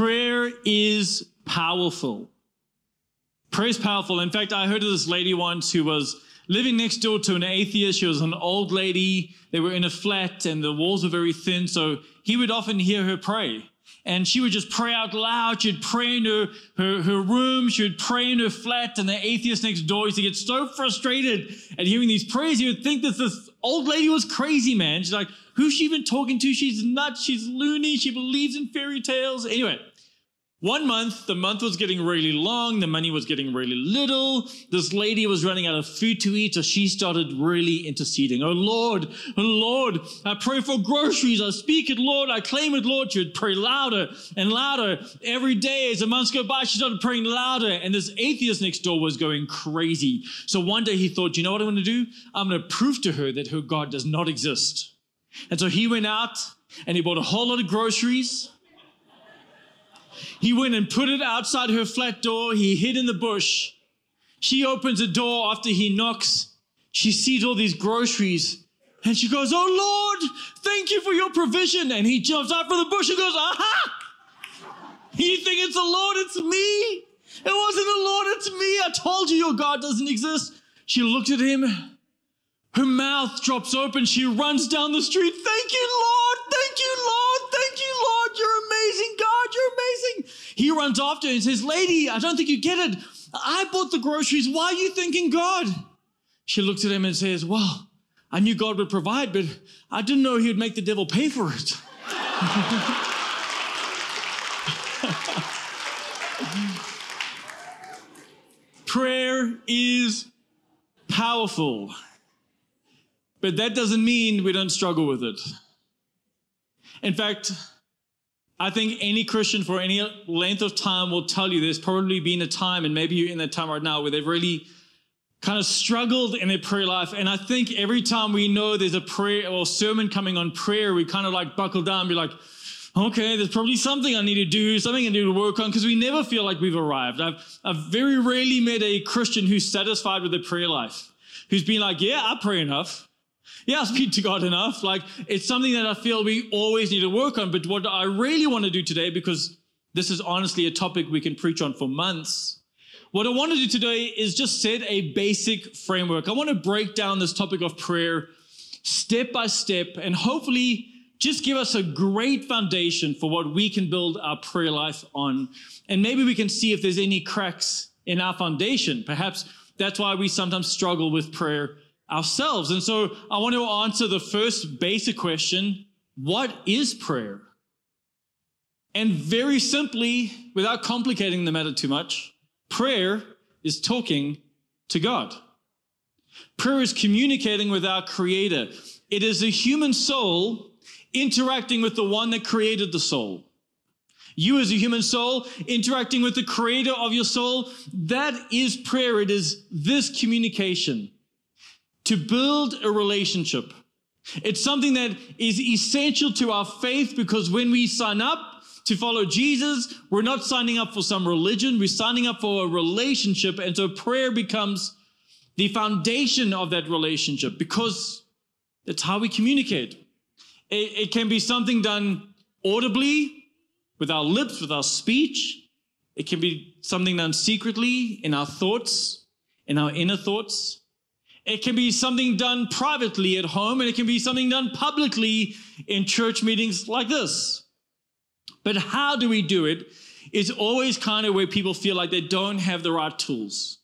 Prayer is powerful. Prayer is powerful. In fact, I heard of this lady once who was living next door to an atheist. She was an old lady. They were in a flat and the walls were very thin. So he would often hear her pray. And she would just pray out loud. She'd pray in her, her, her room. She would pray in her flat. And the atheist next door used to get so frustrated at hearing these prayers. He would think that this old lady was crazy, man. She's like, who's she even talking to? She's nuts. She's loony. She believes in fairy tales. Anyway, one month, the month was getting really long, the money was getting really little. This lady was running out of food to eat, so she started really interceding. Oh Lord, oh Lord, I pray for groceries, I speak it, Lord, I claim it, Lord. She would pray louder and louder. Every day as the months go by, she started praying louder, and this atheist next door was going crazy. So one day he thought, you know what I'm gonna do? I'm gonna prove to her that her God does not exist. And so he went out and he bought a whole lot of groceries. He went and put it outside her flat door. He hid in the bush. She opens the door after he knocks. She sees all these groceries and she goes, Oh Lord, thank you for your provision. And he jumps out from the bush and goes, Aha! You think it's the Lord? It's me. It wasn't the Lord, it's me. I told you your God doesn't exist. She looked at him. Her mouth drops open. She runs down the street. Thank you, Lord. Thank you, amazing, God. You're amazing. He runs after her and says, Lady, I don't think you get it. I bought the groceries. Why are you thanking God? She looks at him and says, Well, I knew God would provide, but I didn't know he would make the devil pay for it. Prayer is powerful. But that doesn't mean we don't struggle with it. In fact, I think any Christian for any length of time will tell you there's probably been a time, and maybe you're in that time right now, where they've really kind of struggled in their prayer life. And I think every time we know there's a prayer or sermon coming on prayer, we kind of like buckle down and be like, okay, there's probably something I need to do, something I need to work on, because we never feel like we've arrived. I've, I've very rarely met a Christian who's satisfied with their prayer life, who's been like, yeah, I pray enough. Yeah, I speak to God enough. Like, it's something that I feel we always need to work on. But what I really want to do today, because this is honestly a topic we can preach on for months, what I want to do today is just set a basic framework. I want to break down this topic of prayer step by step and hopefully just give us a great foundation for what we can build our prayer life on. And maybe we can see if there's any cracks in our foundation. Perhaps that's why we sometimes struggle with prayer ourselves. And so I want to answer the first basic question what is prayer? And very simply, without complicating the matter too much, prayer is talking to God. Prayer is communicating with our Creator. It is a human soul interacting with the one that created the soul. You, as a human soul, interacting with the creator of your soul, that is prayer. It is this communication to build a relationship. It's something that is essential to our faith because when we sign up to follow Jesus, we're not signing up for some religion, we're signing up for a relationship. And so prayer becomes the foundation of that relationship because that's how we communicate. It, it can be something done audibly with our lips, with our speech. It can be something done secretly in our thoughts, in our inner thoughts. It can be something done privately at home, and it can be something done publicly in church meetings like this. But how do we do it is always kind of where people feel like they don't have the right tools.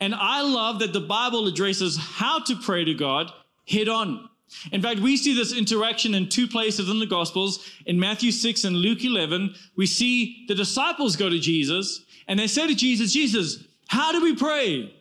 And I love that the Bible addresses how to pray to God head on. In fact, we see this interaction in two places in the Gospels. In Matthew 6 and Luke 11, we see the disciples go to Jesus and they say to Jesus, Jesus, how do we pray?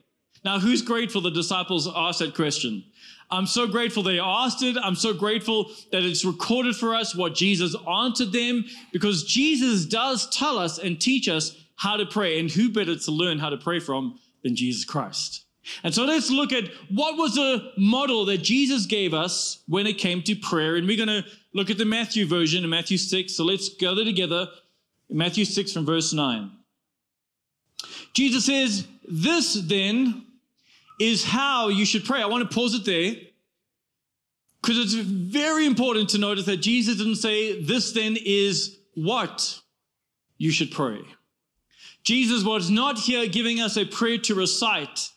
Now, who's grateful the disciples asked that question? I'm so grateful they asked it. I'm so grateful that it's recorded for us what Jesus answered them because Jesus does tell us and teach us how to pray. And who better to learn how to pray from than Jesus Christ? And so let's look at what was the model that Jesus gave us when it came to prayer. And we're going to look at the Matthew version in Matthew 6. So let's gather together Matthew 6 from verse 9. Jesus says, This then is how you should pray. I want to pause it there because it's very important to notice that Jesus didn't say, This then is what you should pray. Jesus was not here giving us a prayer to recite,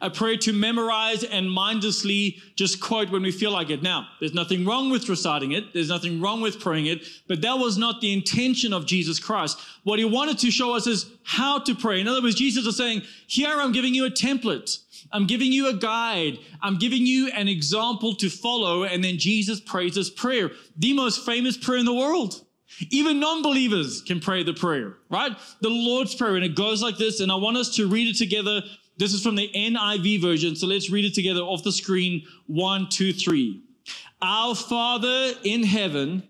a prayer to memorize and mindlessly just quote when we feel like it. Now, there's nothing wrong with reciting it, there's nothing wrong with praying it, but that was not the intention of Jesus Christ. What he wanted to show us is how to pray. In other words, Jesus is saying, Here I'm giving you a template. I'm giving you a guide. I'm giving you an example to follow. And then Jesus prays this prayer, the most famous prayer in the world. Even non believers can pray the prayer, right? The Lord's Prayer. And it goes like this. And I want us to read it together. This is from the NIV version. So let's read it together off the screen. One, two, three. Our Father in heaven,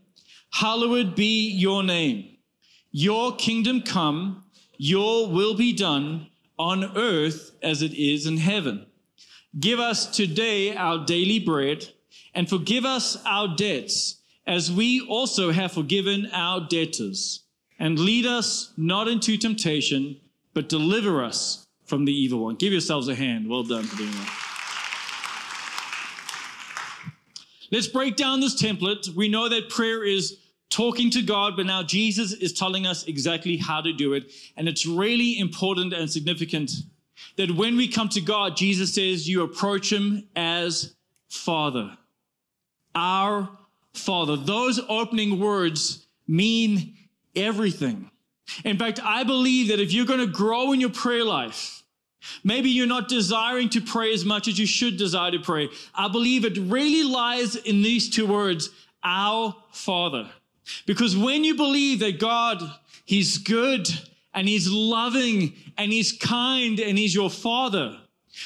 hallowed be your name. Your kingdom come, your will be done on earth as it is in heaven. Give us today our daily bread and forgive us our debts as we also have forgiven our debtors. And lead us not into temptation, but deliver us from the evil one. Give yourselves a hand. Well done for doing that. Let's break down this template. We know that prayer is talking to God, but now Jesus is telling us exactly how to do it. And it's really important and significant that when we come to God, Jesus says you approach him as Father. Our Father. Those opening words mean everything. In fact, I believe that if you're going to grow in your prayer life, maybe you're not desiring to pray as much as you should desire to pray. I believe it really lies in these two words, our Father. Because when you believe that God, He's good and He's loving and He's kind and He's your Father,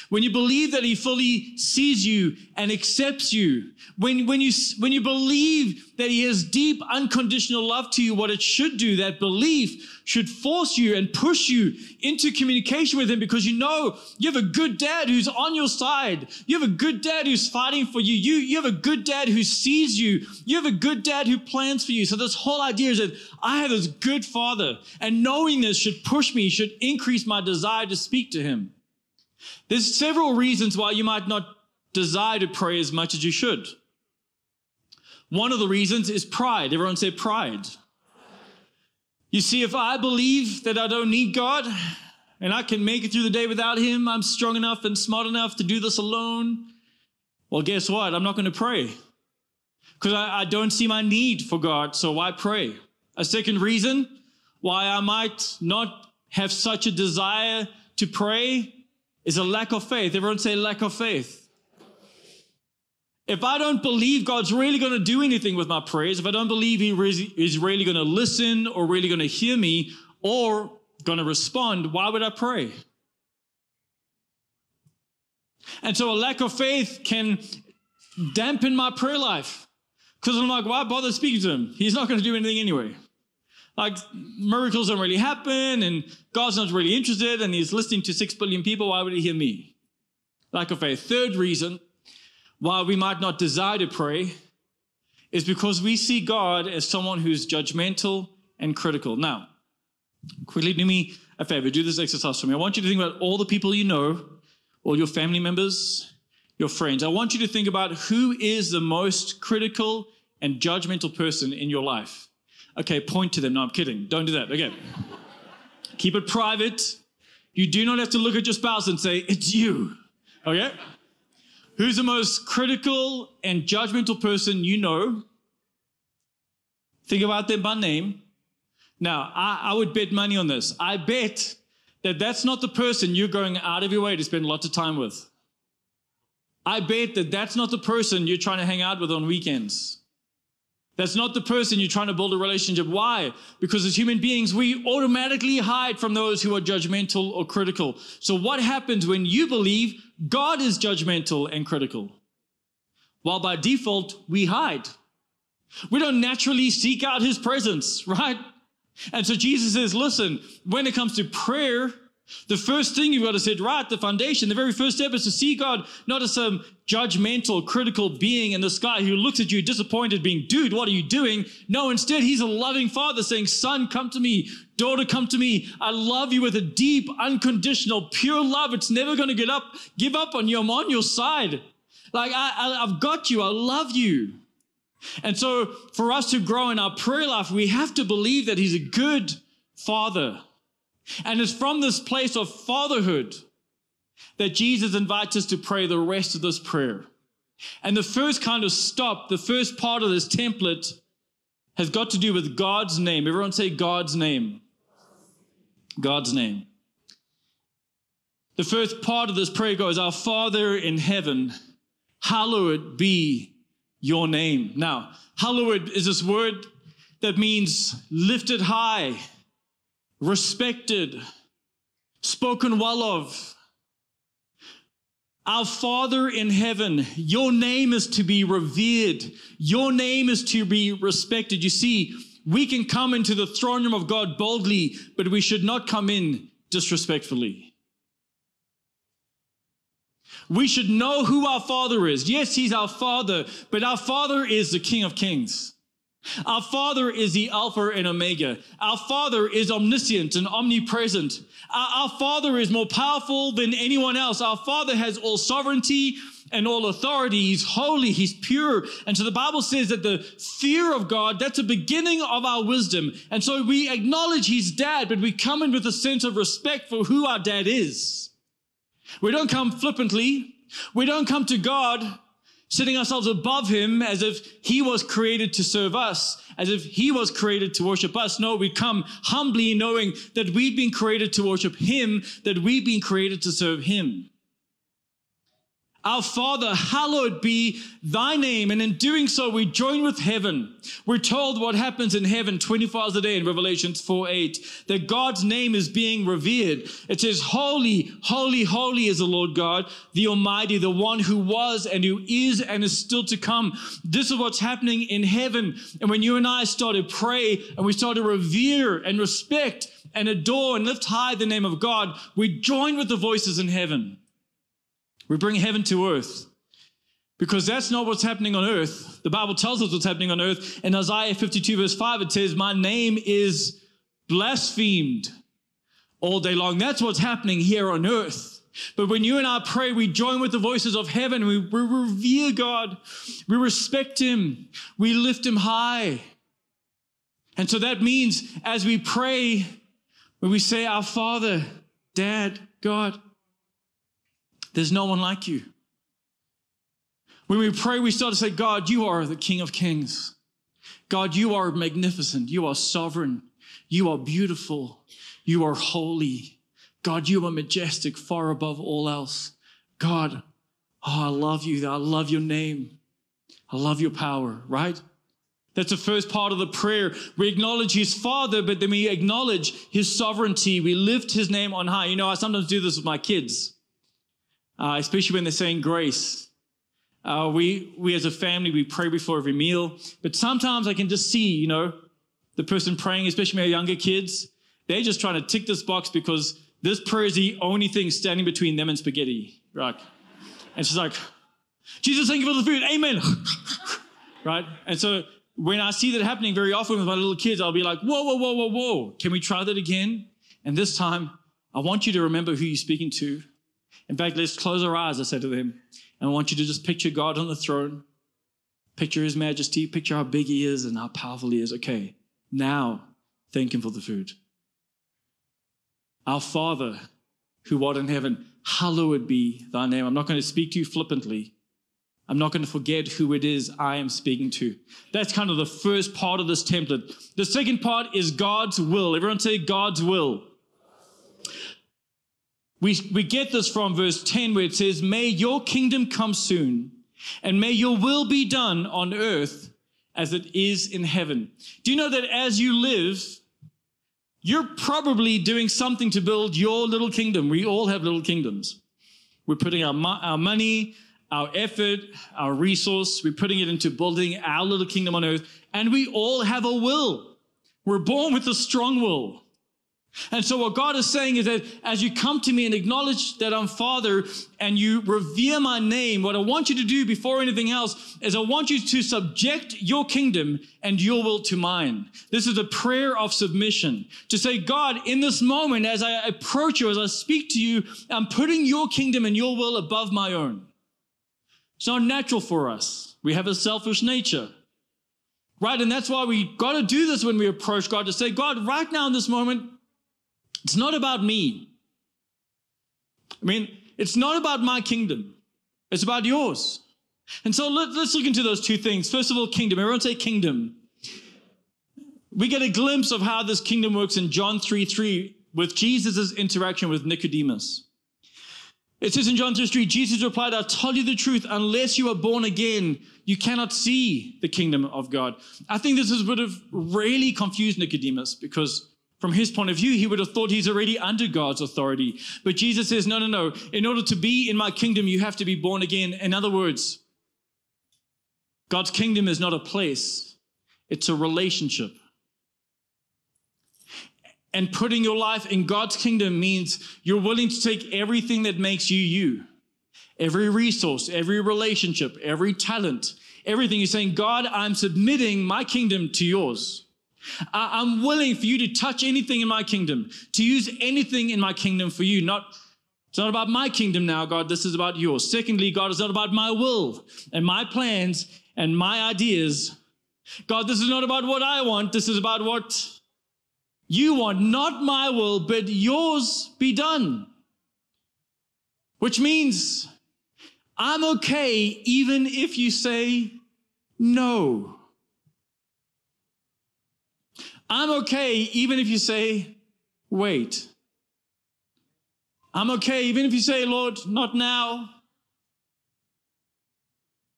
when you believe that he fully sees you and accepts you, when, when, you, when you believe that he has deep unconditional love to you, what it should do, that belief should force you and push you into communication with him because you know you have a good dad who's on your side. You have a good dad who's fighting for you. You, you have a good dad who sees you. You have a good dad who plans for you. So this whole idea is that I have this good father and knowing this should push me, should increase my desire to speak to him. There's several reasons why you might not desire to pray as much as you should. One of the reasons is pride. Everyone say pride. You see, if I believe that I don't need God and I can make it through the day without Him, I'm strong enough and smart enough to do this alone, well, guess what? I'm not going to pray because I, I don't see my need for God, so why pray? A second reason why I might not have such a desire to pray is a lack of faith. Everyone say lack of faith. If I don't believe God's really going to do anything with my prayers, if I don't believe He is really going to listen or really going to hear me or going to respond, why would I pray? And so a lack of faith can dampen my prayer life because I'm like, why bother speaking to Him? He's not going to do anything anyway. Like miracles don't really happen and God's not really interested and he's listening to six billion people. Why would he hear me? Lack of faith. Third reason why we might not desire to pray is because we see God as someone who's judgmental and critical. Now, quickly do me a favor, do this exercise for me. I want you to think about all the people you know, all your family members, your friends. I want you to think about who is the most critical and judgmental person in your life. Okay, point to them. No, I'm kidding. Don't do that. Okay. Keep it private. You do not have to look at your spouse and say, it's you. Okay? Who's the most critical and judgmental person you know? Think about them by name. Now, I, I would bet money on this. I bet that that's not the person you're going out of your way to spend lots of time with. I bet that that's not the person you're trying to hang out with on weekends. That's not the person you're trying to build a relationship. Why? Because as human beings, we automatically hide from those who are judgmental or critical. So what happens when you believe God is judgmental and critical? Well, by default, we hide. We don't naturally seek out his presence, right? And so Jesus says, listen, when it comes to prayer, the first thing you've got to set right, the foundation, the very first step is to see God not as some judgmental, critical being in the sky who looks at you disappointed, being, dude, what are you doing? No, instead, he's a loving father saying, son, come to me. Daughter, come to me. I love you with a deep, unconditional, pure love. It's never going to get up, give up on you. I'm on your side. Like, I, I, I've got you. I love you. And so for us to grow in our prayer life, we have to believe that he's a good Father. And it's from this place of fatherhood that Jesus invites us to pray the rest of this prayer. And the first kind of stop, the first part of this template has got to do with God's name. Everyone say God's name. God's name. The first part of this prayer goes, Our Father in heaven, hallowed be your name. Now, hallowed is this word that means lifted high, respected, spoken well of. Our Father in heaven, your name is to be revered. Your name is to be respected. You see, we can come into the throne room of God boldly, but we should not come in disrespectfully. We should know who our Father is. Yes, He's our Father, but our Father is the King of Kings. Our Father is the Alpha and Omega. Our Father is omniscient and omnipresent. Our, our, Father is more powerful than anyone else. Our Father has all sovereignty and all authority. He's holy. He's pure. And so the Bible says that the fear of God, that's the beginning of our wisdom. And so we acknowledge He's dad, but we come in with a sense of respect for who our dad is. We don't come flippantly. We don't come to God setting ourselves above him as if he was created to serve us, as if he was created to worship us. No, we come humbly knowing that we've been created to worship him, that we've been created to serve him. Our Father, hallowed be thy name. And in doing so, we join with heaven. We're told what happens in heaven 24 hours a day in Revelations 4 8, that God's name is being revered. It says, Holy, holy, holy is the Lord God, the Almighty, the one who was and who is and is still to come. This is what's happening in heaven. And when you and I start to pray and we start to revere and respect and adore and lift high the name of God, we join with the voices in heaven. We bring heaven to earth. Because that's not what's happening on earth. The Bible tells us what's happening on earth. In Isaiah 52, verse 5, it says, My name is blasphemed all day long. That's what's happening here on earth. But when you and I pray, we join with the voices of heaven. We, we revere God. We respect Him. We lift Him high. And so that means as we pray, when we say, Our Father, Dad, God, there's no one like you. When we pray, we start to say, God, you are the King of Kings. God, you are magnificent. You are sovereign. You are beautiful. You are holy. God, you are majestic, far above all else. God, oh, I love you. I love your name. I love your power, right? That's the first part of the prayer. We acknowledge his father, but then we acknowledge his sovereignty. We lift his name on high. You know, I sometimes do this with my kids uh, especially when they're saying grace. Uh, we, we as a family, we pray before every meal. But sometimes I can just see, you know, the person praying, especially my younger kids, they're just trying to tick this box because this prayer is the only thing standing between them and spaghetti, right? And she's like, Jesus, thank you for the food. Amen. right? And so when I see that happening very often with my little kids, I'll be like, whoa, whoa, whoa, whoa, whoa. Can we try that again? And this time, I want you to remember who you're speaking to. In fact, let's close our eyes, I said to them. And I want you to just picture God on the throne, picture his majesty, picture how big he is and how powerful he is. Okay, now thank him for the food. Our Father who art in heaven, hallowed be thy name. I'm not going to speak to you flippantly. I'm not going to forget who it is I am speaking to. That's kind of the first part of this template. The second part is God's will. Everyone say God's will. We, we get this from verse 10 where it says, May your kingdom come soon, and may your will be done on earth as it is in heaven. Do you know that as you live, you're probably doing something to build your little kingdom? We all have little kingdoms. We're putting our, our money, our effort, our resource, we're putting it into building our little kingdom on earth, and we all have a will. We're born with a strong will. And so, what God is saying is that as you come to me and acknowledge that I'm Father and you revere my name, what I want you to do before anything else is I want you to subject your kingdom and your will to mine. This is a prayer of submission to say, God, in this moment, as I approach you, as I speak to you, I'm putting your kingdom and your will above my own. It's not natural for us. We have a selfish nature. Right? And that's why we got to do this when we approach God to say, God, right now in this moment, it's not about me. I mean, it's not about my kingdom, it's about yours. And so let, us look into those two things. First of all, kingdom. Everyone say kingdom. We get a glimpse of how this kingdom works in John 3 3 with Jesus' interaction with Nicodemus. It says in John 3 3, Jesus replied, I tell you the truth, unless you are born again, you cannot see the kingdom of God. I think this is would have really confused Nicodemus because from his point of view, he would have thought he's already under God's authority. But Jesus says, no, no, no. In order to be in my kingdom, you have to be born again. In other words, God's kingdom is not a place, it's a relationship. And putting your life in God's kingdom means you're willing to take everything that makes you you. Every resource, every relationship, every talent, everything. You're saying, God, I'm submitting my kingdom to yours. I'm willing for you to touch anything in my kingdom, to use anything in my kingdom for you. Not, it's not about my kingdom now, God. This is about yours. Secondly, God, it's not about my will and my plans and my ideas. God, this is not about what I want. This is about what you want. Not my will, but yours be done. Which means I'm okay even if you say no. I'm okay even if you say, wait. I'm okay even if you say, Lord, not now.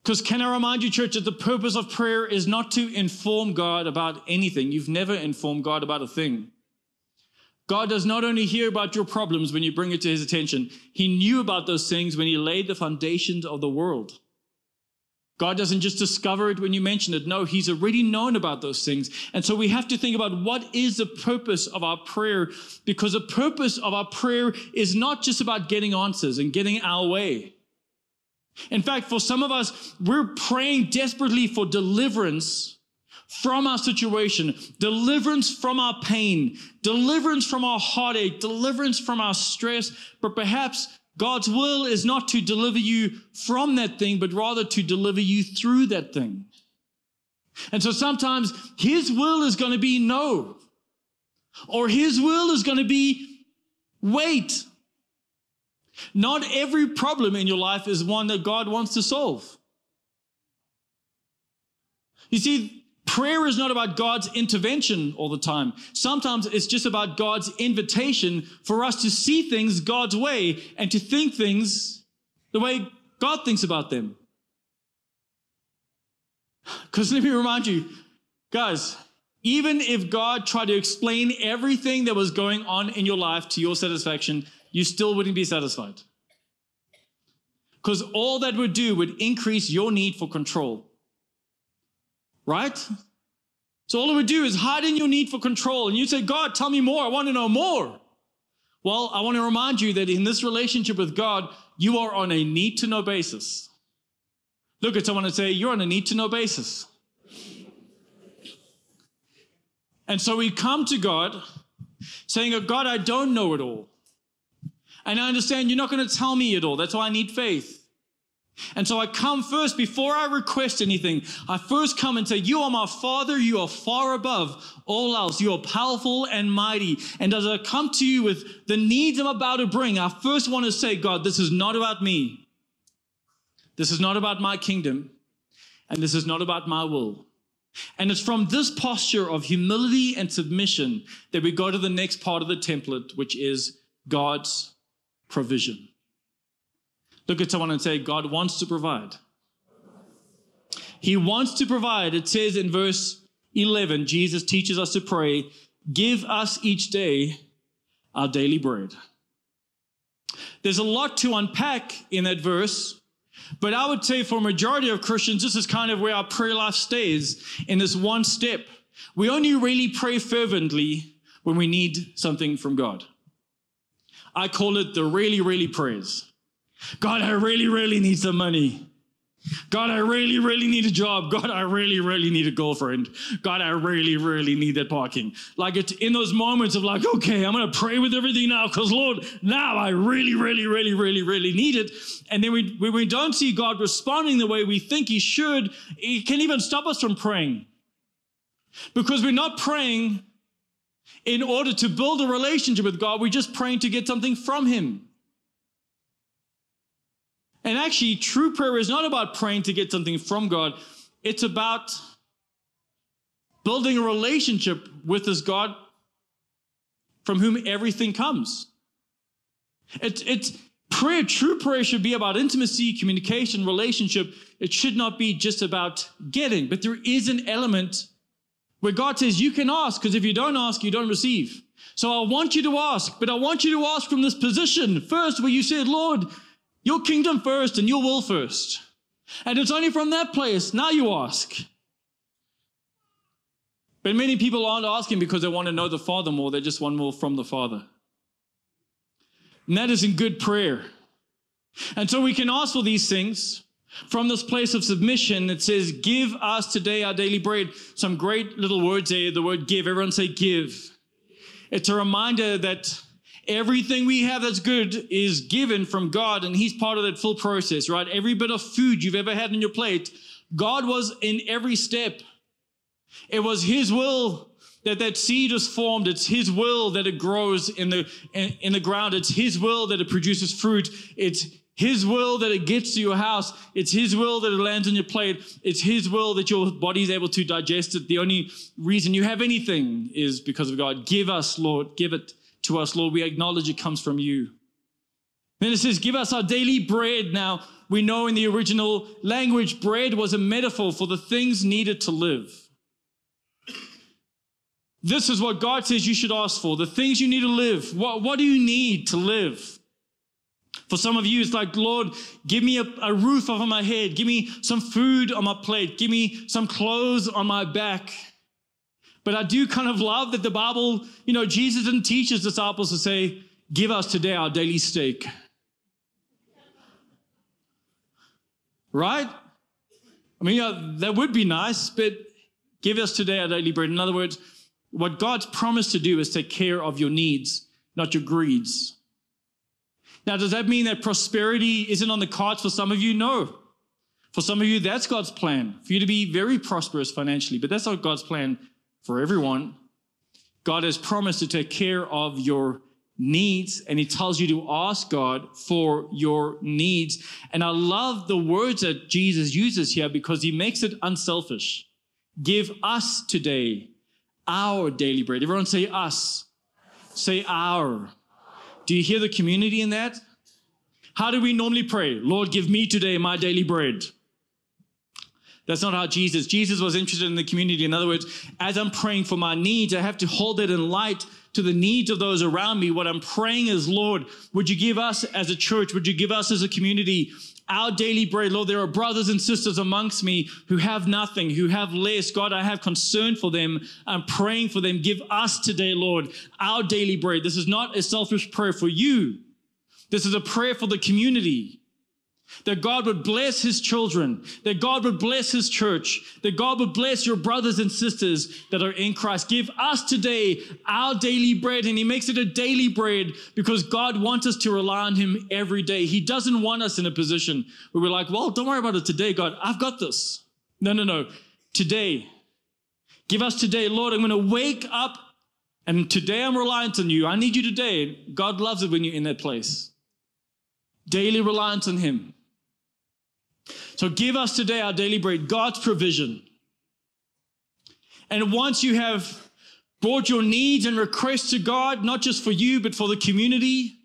Because can I remind you, church, that the purpose of prayer is not to inform God about anything. You've never informed God about a thing. God does not only hear about your problems when you bring it to his attention, he knew about those things when he laid the foundations of the world. God doesn't just discover it when you mention it. No, He's already known about those things. And so we have to think about what is the purpose of our prayer because the purpose of our prayer is not just about getting answers and getting our way. In fact, for some of us, we're praying desperately for deliverance from our situation, deliverance from our pain, deliverance from our heartache, deliverance from our stress, but perhaps God's will is not to deliver you from that thing, but rather to deliver you through that thing. And so sometimes His will is going to be no, or His will is going to be wait. Not every problem in your life is one that God wants to solve. You see, prayer is not about God's intervention all the time. Sometimes it's just about God's invitation for us to see things God's way and to think things the way God thinks about them. Because let me remind you, guys, even if God tried to explain everything that was going on in your life to your satisfaction, you still wouldn't be satisfied. Because all that would do would increase your need for control. Right? So all it would do is hide in your need for control. And you say, God, tell me more. I want to know more. Well, I want to remind you that in this relationship with God, you are on a need to know basis. Look at someone and say, You're on a need to know basis. And so we come to God saying, God, I don't know it all. And I understand you're not going to tell me it all. That's why I need faith. And so I come first before I request anything. I first come and say, You are my Father. You are far above all else. You are powerful and mighty. And as I come to you with the needs I'm about to bring, I first want to say, God, this is not about me. This is not about my kingdom. And this is not about my will. And it's from this posture of humility and submission that we go to the next part of the template, which is God's provision. Look at someone and say, God wants to provide. He wants to provide. It says in verse 11, Jesus teaches us to pray, Give us each day our daily bread. There's a lot to unpack in that verse, but I would say for a majority of Christians, this is kind of where our prayer life stays in this one step. We only really pray fervently when we need something from God. I call it the really, really prayers. God, I really, really need some money. God, I really, really need a job. God, I really, really need a girlfriend. God, I really, really need that parking. Like it's in those moments of like, okay, I'm to pray with everything now because Lord, now I really, really, really, really, really need it. And then we, when we don't see God responding the way we think he should, it can even stop us from praying. Because we're not praying in order to build a relationship with God, we're just praying to get something from Him. And actually, true prayer is not about praying to get something from God, it's about building a relationship with this God from whom everything comes. It's, it's prayer, true prayer should be about intimacy, communication, relationship. It should not be just about getting, but there is an element where God says you can ask, because if you don't ask, you don't receive. So I want you to ask, but I want you to ask from this position first, where you said, Lord, your kingdom first and your will first. And it's only from that place now you ask. But many people aren't asking because they want to know the Father more, they just want more from the Father. And that isn't good prayer. And so we can ask for these things from this place of submission. It says, Give us today our daily bread. Some great little words there. The word give. Everyone say give. It's a reminder that everything we have that's good is given from God, and He's part of that full process, right? Every bit of food you've ever had on your plate, God was in every step. It was His will that that seed is formed. It's His will that it grows in the in, in the ground. It's His will that it produces fruit. It's his will that it gets to your house. It's His will that it lands on your plate. It's His will that your body is able to digest it. The only reason you have anything is because of God. Give us, Lord, give it to us, Lord. We acknowledge it comes from you. Then it says, Give us our daily bread. Now, we know in the original language, bread was a metaphor for the things needed to live. This is what God says you should ask for the things you need to live. What, what do you need to live? For some of you, it's like, Lord, give me a, a, roof over my head. Give me some food on my plate. Give me some clothes on my back. But I do kind of love that the Bible, you know, Jesus didn't teach his disciples to say, Give us today our daily steak. Right? I mean, yeah, that would be nice, but give us today our daily bread. In other words, what God's promised to do is take care of your needs, not your greeds. Now, does that mean that prosperity isn't on the cards for some of you? No. For some of you, that's God's plan, for you to be very prosperous financially, but that's not God's plan for everyone. God has promised to take care of your needs, and He tells you to ask God for your needs. And I love the words that Jesus uses here because He makes it unselfish. Give us today our daily bread. Everyone say us. Say our. Do you hear the community in that? How do we normally pray? Lord, give me today my daily bread. That's not how Jesus. Jesus was interested in the community. In other words, as I'm praying for my needs, I have to hold it in light to the needs of those around me. What I'm praying is, Lord, would you give us as a church, would you give us as a community our daily bread? Lord, there are brothers and sisters amongst me who have nothing, who have less. God, I have concern for them. I'm praying for them. Give us today, Lord, our daily bread. This is not a selfish prayer for you. This is a prayer for the community that God would bless his children, that God would bless his church, that God would bless your brothers and sisters that are in Christ. Give us today our daily bread. And he makes it a daily bread because God wants us to rely on him every day. He doesn't want us in a position where we're like, well, don't worry about it today, God. I've got this. No, no, no. Today. Give us today, Lord. I'm going to wake up and today I'm reliant on you. I need you today. God loves it when you're in that place. Daily reliance on him. So give us today our daily bread, God's provision. And once you have brought your needs and requests to God, not just for you, but for the community,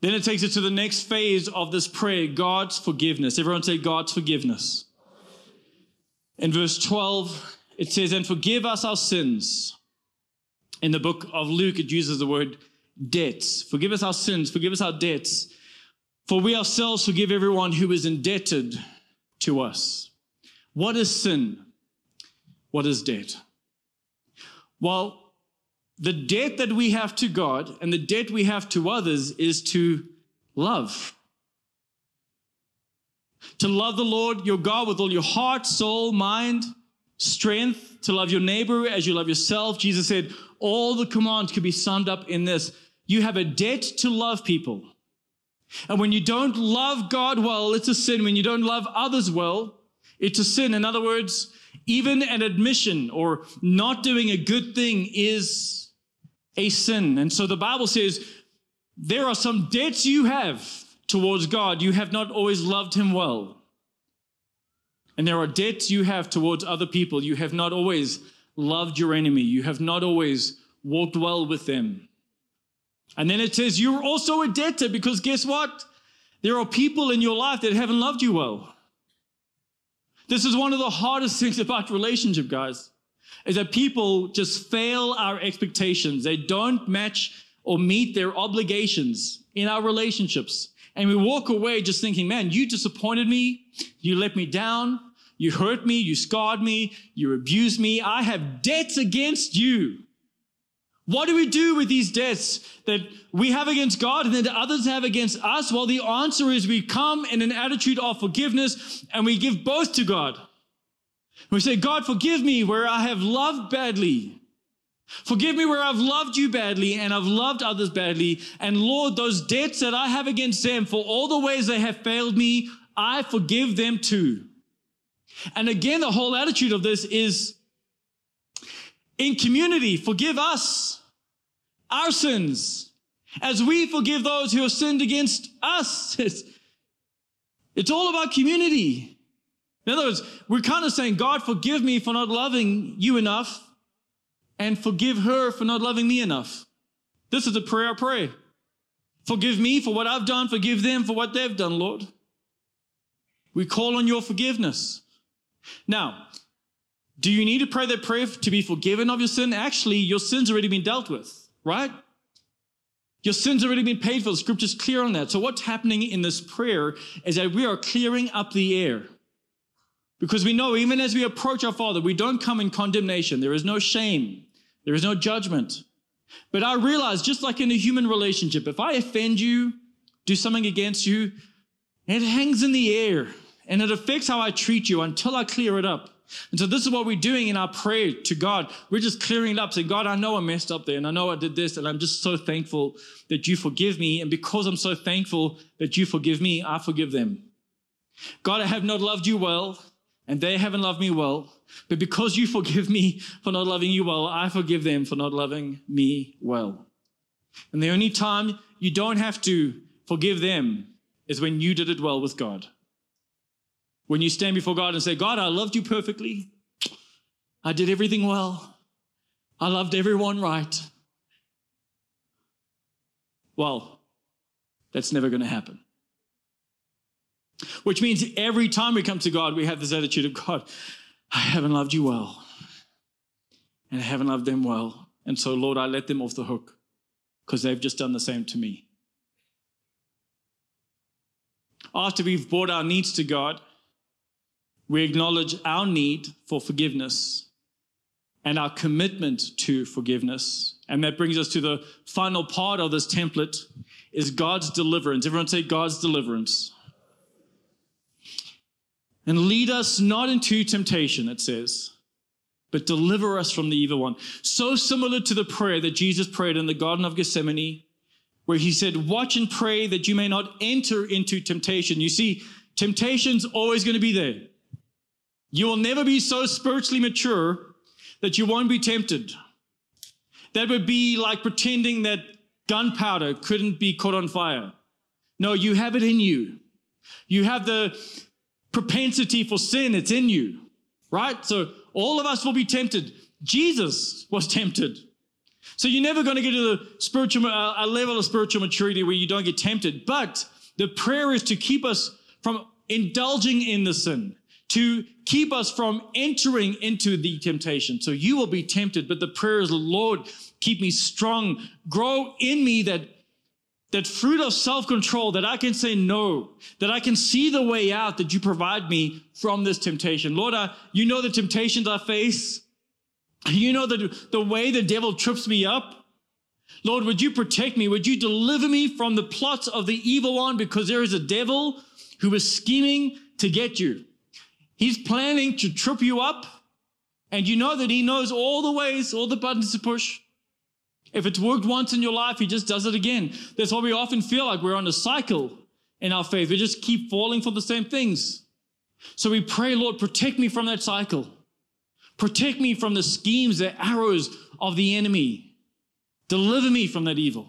then it takes it to the next phase of this prayer God's forgiveness. Everyone say, God's forgiveness. In verse 12, it says, And forgive us our sins. In the book of Luke, it uses the word debts. Forgive us our sins, forgive us our debts for we ourselves forgive everyone who is indebted to us. What is sin? What is debt? Well, the debt that we have to God and the debt we have to others is to love. To love the Lord your God with all your heart, soul, mind, strength, to love your neighbor as you love yourself. Jesus said all the commands could be summed up in this. You have a debt to love people. And when you don't love God well, it's a sin. When you don't love others well, it's a sin. In other words, Even an admission or not doing a good thing is a sin. And so the Bible says there are some debts you have towards God. You have not always loved Him well. And there are debts you have towards other people. You have not always loved your enemy. You have not always walked well with them. And then it says you're also a debtor because guess what? There are people in your life that haven't loved you well. This is one of the hardest things about relationship, guys, is that people just fail our expectations. They don't match or meet their obligations in our relationships. And we walk away just thinking, man, you disappointed me. You let me down. You hurt me. You scarred me. You abused me. I have debts against you. What do we do with these debts that we have against God and that others have against us? Well, the answer is we come in an attitude of forgiveness and we give both to God. We say, God, forgive me where I have loved badly. Forgive me where I've loved you badly and I've loved others badly. And Lord, those debts that I have against them for all the ways they have failed me, I forgive them too. And again, the whole attitude of this is in community, forgive us our sins as we forgive those who have sinned against us. It's, it's all about community. In other words, we're kind of saying, God, forgive me for not loving you enough and forgive her for not loving me enough. This is a prayer I pray. Forgive me for what I've done, forgive them for what they've done, Lord. We call on your forgiveness. Now, do you need to pray that prayer to be forgiven of your sin? Actually, your sin's already been dealt with, right? Your sin's already been paid for. The scripture's clear on that. So what's happening in this prayer is that we are clearing up the air. Because we know even as we approach our Father, we don't come in condemnation. There is no shame. There is no judgment. But I realize, just like in a human relationship, if I offend you, do something against you, it hangs in the air and it affects how I treat you until I clear it up. And so this is what we're doing in our prayer to God. We're just clearing it up, saying, God, I know I messed up there and I know I did this, and I'm just so thankful that you forgive me. And because I'm so thankful that you forgive me, I forgive them. God, I have not loved you well, and they haven't loved me well. But because you forgive me for not loving you well, I forgive them for not loving me well. And the only time you don't have to forgive them is when you did it well with God. When you stand before God and say, God, I loved you perfectly. I did everything well. I loved everyone right. Well, that's never going to happen. Which means every time we come to God, we have this attitude of God, I haven't loved you well. And I haven't loved them well. And so, Lord, I let them off the hook because they've just done the same to me. After we've brought our needs to God, we acknowledge our need for forgiveness and our commitment to forgiveness. And that brings us to the final part of this template is God's deliverance. Everyone say God's deliverance. And lead us not into temptation, it says, but deliver us from the evil one. So similar to the prayer that Jesus prayed in the Garden of Gethsemane, where he said, Watch and pray that you may not enter into temptation. You see, temptation's always going to be there. You will never be so spiritually mature that you won't be tempted. That would be like pretending that gunpowder couldn't be caught on fire. No, you have it in you. You have the propensity for sin, it's in you, right? So all of us will be tempted. Jesus was tempted. So you're never going to get to the spiritual, uh, a level of spiritual maturity where you don't get tempted. But the prayer is to keep us from indulging in the sin to keep us from entering into the temptation. So you will be tempted, but the prayer is, Lord, keep me strong, grow in me that that fruit of self-control that I can say no, that I can see the way out that you provide me from this temptation. Lord, I, you know the temptations I face. You know the, the way the devil trips me up. Lord, would you protect me? Would you deliver me from the plots of the evil one? Because there is a devil who is scheming to get you. He's planning to trip you up, and you know that he knows all the ways, all the buttons to push. If it's worked once in your life, he just does it again. That's why we often feel like we're on a cycle in our faith. We just keep falling for the same things. So we pray, Lord, protect me from that cycle. Protect me from the schemes, the arrows of the enemy. Deliver me from that evil.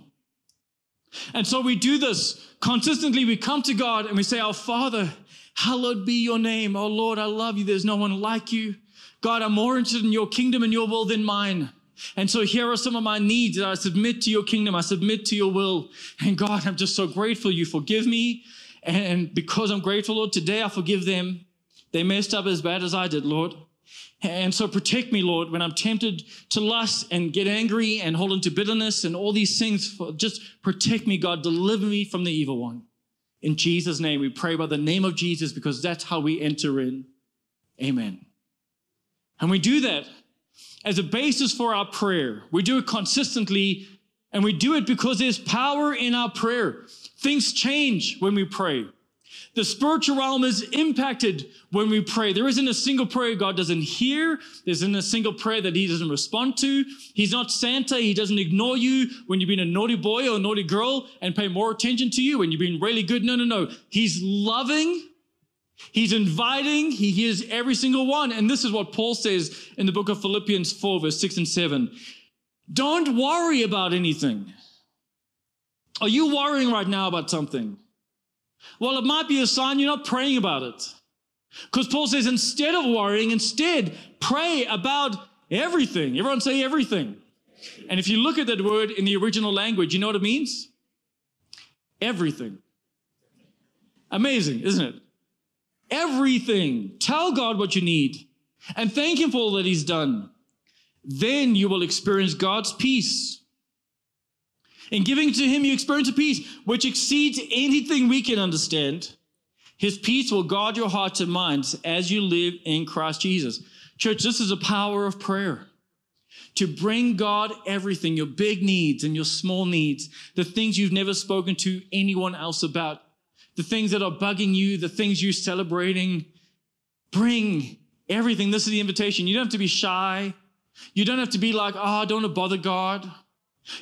And so we do this consistently. We come to God and we say, Our Father, hallowed be your name. Oh Lord, I love you. There's no one like you. God, I'm more interested in your kingdom and your will than mine. And so here are some of my needs that I submit to your kingdom. I submit to your will. And God, I'm just so grateful you forgive me. And because I'm grateful, Lord, today I forgive them. They messed up as bad as I did, Lord. And so protect me, Lord, when I'm tempted to lust and get angry and hold into bitterness and all these things. Just protect me, God. Deliver me from the evil one. In Jesus' name, we pray by the name of Jesus because that's how we enter in. Amen. And we do that as a basis for our prayer. We do it consistently and we do it because there's power in our prayer. Things change when we pray. The spiritual realm is impacted when we pray. There isn't a single prayer God doesn't hear. There isn't a single prayer that He doesn't respond to. He's not Santa. He doesn't ignore you when you've been a naughty boy or a naughty girl and pay more attention to you when you've been really good. No, no, no. He's loving. He's inviting. He hears every single one. And this is what Paul says in the book of Philippians 4, verse 6 and 7. Don't worry about anything. Are you worrying right now about something? Well, it might be a sign you're not praying about it. Because Paul says, instead of worrying, instead pray about everything. Everyone say everything. And if you look at that word in the original language, you know what it means? Everything. Amazing, isn't it? Everything. Tell God what you need and thank Him for all that He's done. Then you will experience God's peace in giving to him, you experience a peace which exceeds anything we can understand. His peace will guard your hearts and minds as you live in Christ Jesus. Church, this is a power of prayer. To bring God everything, your big needs and your small needs, the things you've never spoken to anyone else about, the things that are bugging you, the things you're celebrating. Bring everything. This is the invitation. You don't have to be shy. You don't have to be like, oh, I don't want to bother God.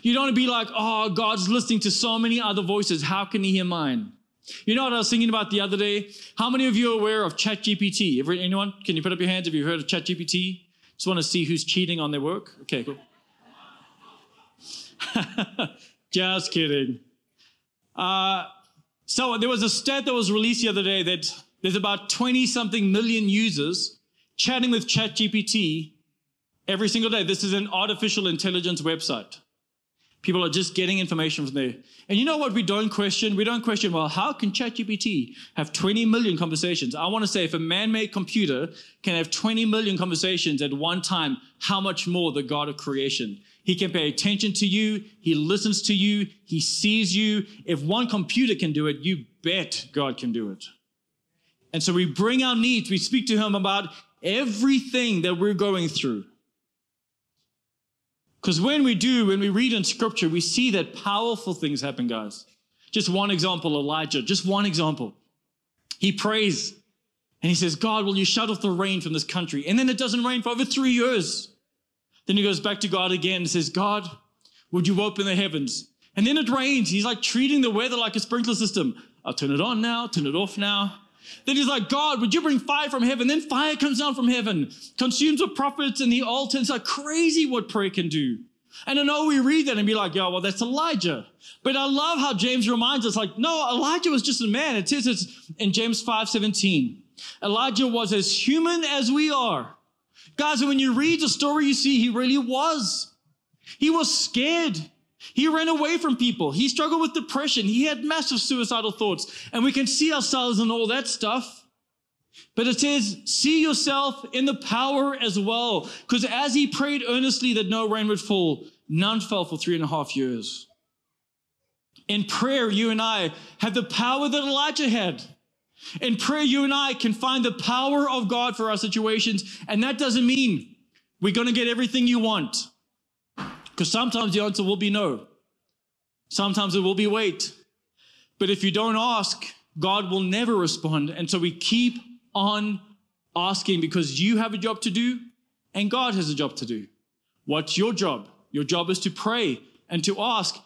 You don't be like, oh, God's listening to so many other voices. How can he hear mine? You know what I was thinking about the other day? How many of you are aware of ChatGPT? Anyone? Can you put up your hands if you've heard of ChatGPT? Just want to see who's cheating on their work? Okay, cool. Just kidding. Uh, so there was a stat that was released the other day that there's about 20 something million users chatting with ChatGPT every single day. This is an artificial intelligence website. People are just getting information from there. And you know what we don't question? We don't question, well, how can ChatGPT have 20 million conversations? I want to say if a man-made computer can have 20 million conversations at one time, how much more the God of creation? He can pay attention to you. He listens to you. He sees you. If one computer can do it, you bet God can do it. And so we bring our needs. We speak to him about everything that we're going through. Because when we do, when we read in scripture, we see that powerful things happen, guys. Just one example Elijah, just one example. He prays and he says, God, will you shut off the rain from this country? And then it doesn't rain for over three years. Then he goes back to God again and says, God, would you open the heavens? And then it rains. He's like treating the weather like a sprinkler system. I'll turn it on now, turn it off now. Then he's like, God, would you bring fire from heaven? Then fire comes down from heaven, consumes the prophets and the altar. It's like crazy what prayer can do. And I know we read that and be like, yeah, well, that's Elijah. But I love how James reminds us, like, no, Elijah was just a man. It says it's in James 5 17. Elijah was as human as we are. Guys, when you read the story, you see he really was. He was scared. He ran away from people. He struggled with depression. He had massive suicidal thoughts. And we can see ourselves in all that stuff. But it says, see yourself in the power as well. Because as he prayed earnestly that no rain would fall, none fell for three and a half years. In prayer, you and I have the power that Elijah had. In prayer, you and I can find the power of God for our situations. And that doesn't mean we're going to get everything you want. Because sometimes the answer will be no. Sometimes it will be wait. But if you don't ask, God will never respond. And so we keep on asking because you have a job to do and God has a job to do. What's your job? Your job is to pray and to ask.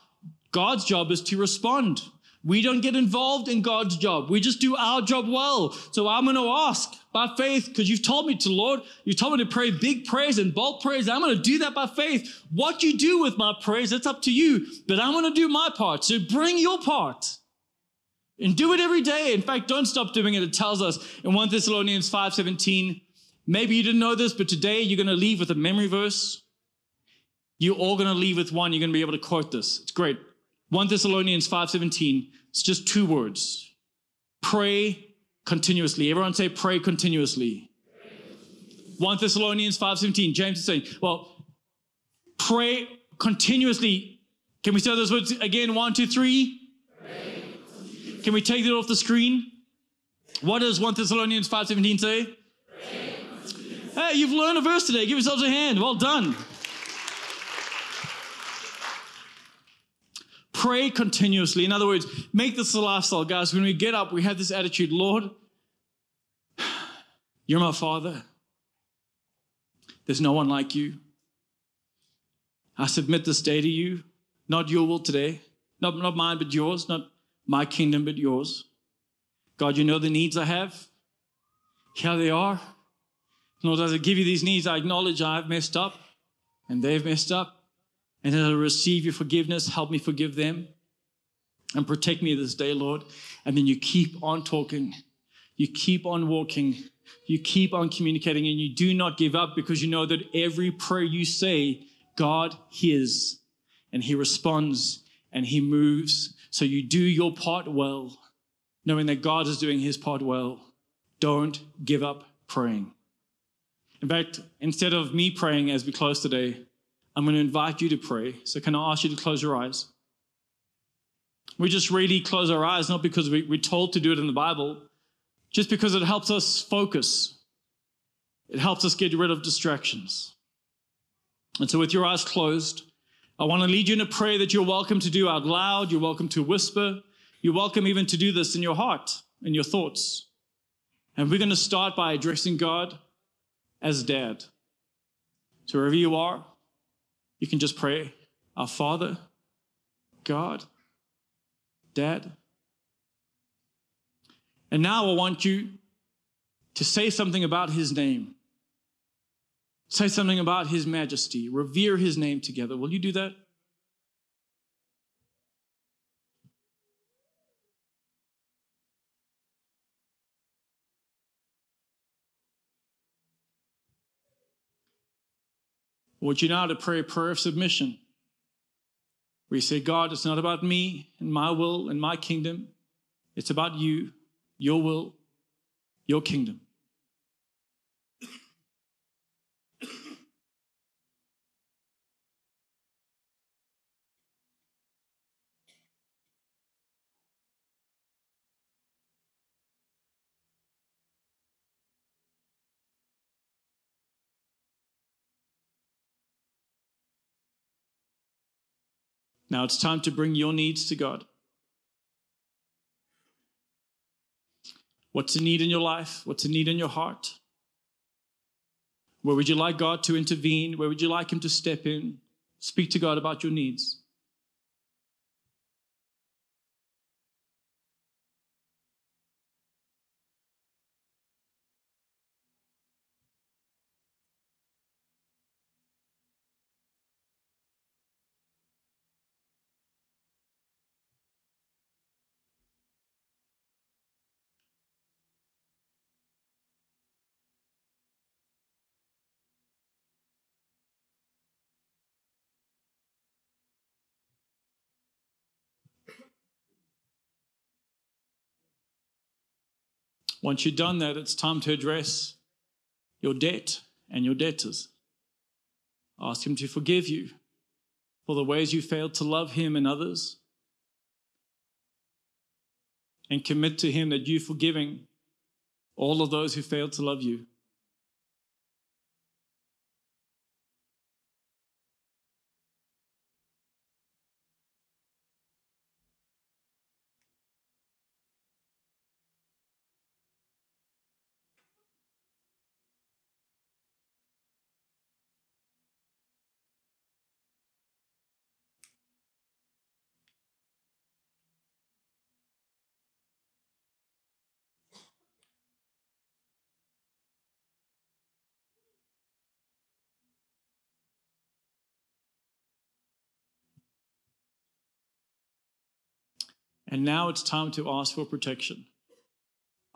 God's job is to respond. We don't get involved in God's job. We just do our job well. So I'm going to ask by faith because you've told me to, Lord. You've told me to pray big prayers and bold prayers. I'm going to do that by faith. What you do with my prayers, it's up to you. But I'm going to do my part. So bring your part and do it every day. In fact, don't stop doing it. It tells us in 1 Thessalonians 5:17. Maybe you didn't know this, but today you're going to leave with a memory verse. You're all going to leave with one. You're going to be able to quote this. It's great. 1 Thessalonians 5:17. It's just two words. Pray continuously. Everyone say pray continuously. 1 Thessalonians 5:17. James is saying, well, pray continuously. Can we say those words again? One, two, three. Can we take that off the screen? What does 1 Thessalonians 5:17 say? Hey, you've learned a verse today. Give yourselves a hand. Well done. Pray continuously. In other words, make this a lifestyle, guys. When we get up, we have this attitude Lord, you're my Father. There's no one like you. I submit this day to you, not your will today, not, not mine, but yours, not my kingdom, but yours. God, you know the needs I have. Here they are. Lord, as I give you these needs, I acknowledge I've messed up and they've messed up. And as I receive your forgiveness, help me forgive them and protect me this day, Lord. And then you keep on talking, you keep on walking, you keep on communicating, and you do not give up because you know that every prayer you say, God hears and He responds and He moves. So you do your part well, knowing that God is doing His part well. Don't give up praying. In fact, instead of me praying as we close today, I'm going to invite you to pray. So, can I ask you to close your eyes? We just really close our eyes, not because we, are told to do it in the Bible, just because it helps us focus. It helps us get rid of distractions. And so, with your eyes closed, I want to lead you in a prayer that you're welcome to do out loud. You're welcome to whisper. You're welcome even to do this in your heart, in your thoughts. And we're going to start by addressing God as dad. So, wherever you are, you can just pray, Our Father, God, Dad. And now I want you to say something about His name. Say something about His majesty. Revere His name together. Will you do that? Want you now to pray a prayer of submission. You say, God, it's not about me and my will and my kingdom. It's about you, your will, your kingdom. Now it's time to bring your needs to God. What's a need in your life? What's a need in your heart? Where would you like God to intervene? Where would you like Him to step in? Speak to God about your needs. Once you've done that, it's time to address your debt and your debtors. Ask Him to forgive you for the ways you failed to love Him and others. And commit to Him that you're forgiving all of those who failed to love you. And now it's time to ask for protection.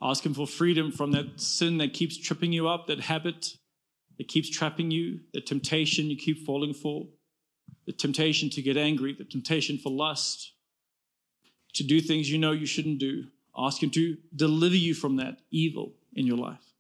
Ask Him for freedom from that sin that keeps tripping you up, that habit that keeps trapping you, the temptation you keep falling for, the temptation to get angry, the temptation for lust, to do things you know you shouldn't do. Ask Him to deliver you from that evil in your life.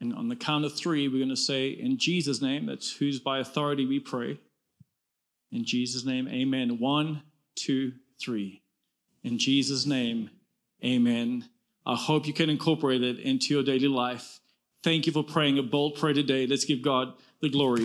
And on the count of three, we're going to say, in Jesus' name, that's whose by authority we pray. In Jesus' name, amen. One, two, three. In Jesus' name, amen. I hope you can incorporate it into your daily life. Thank you for praying a bold prayer today. Let's give God the glory.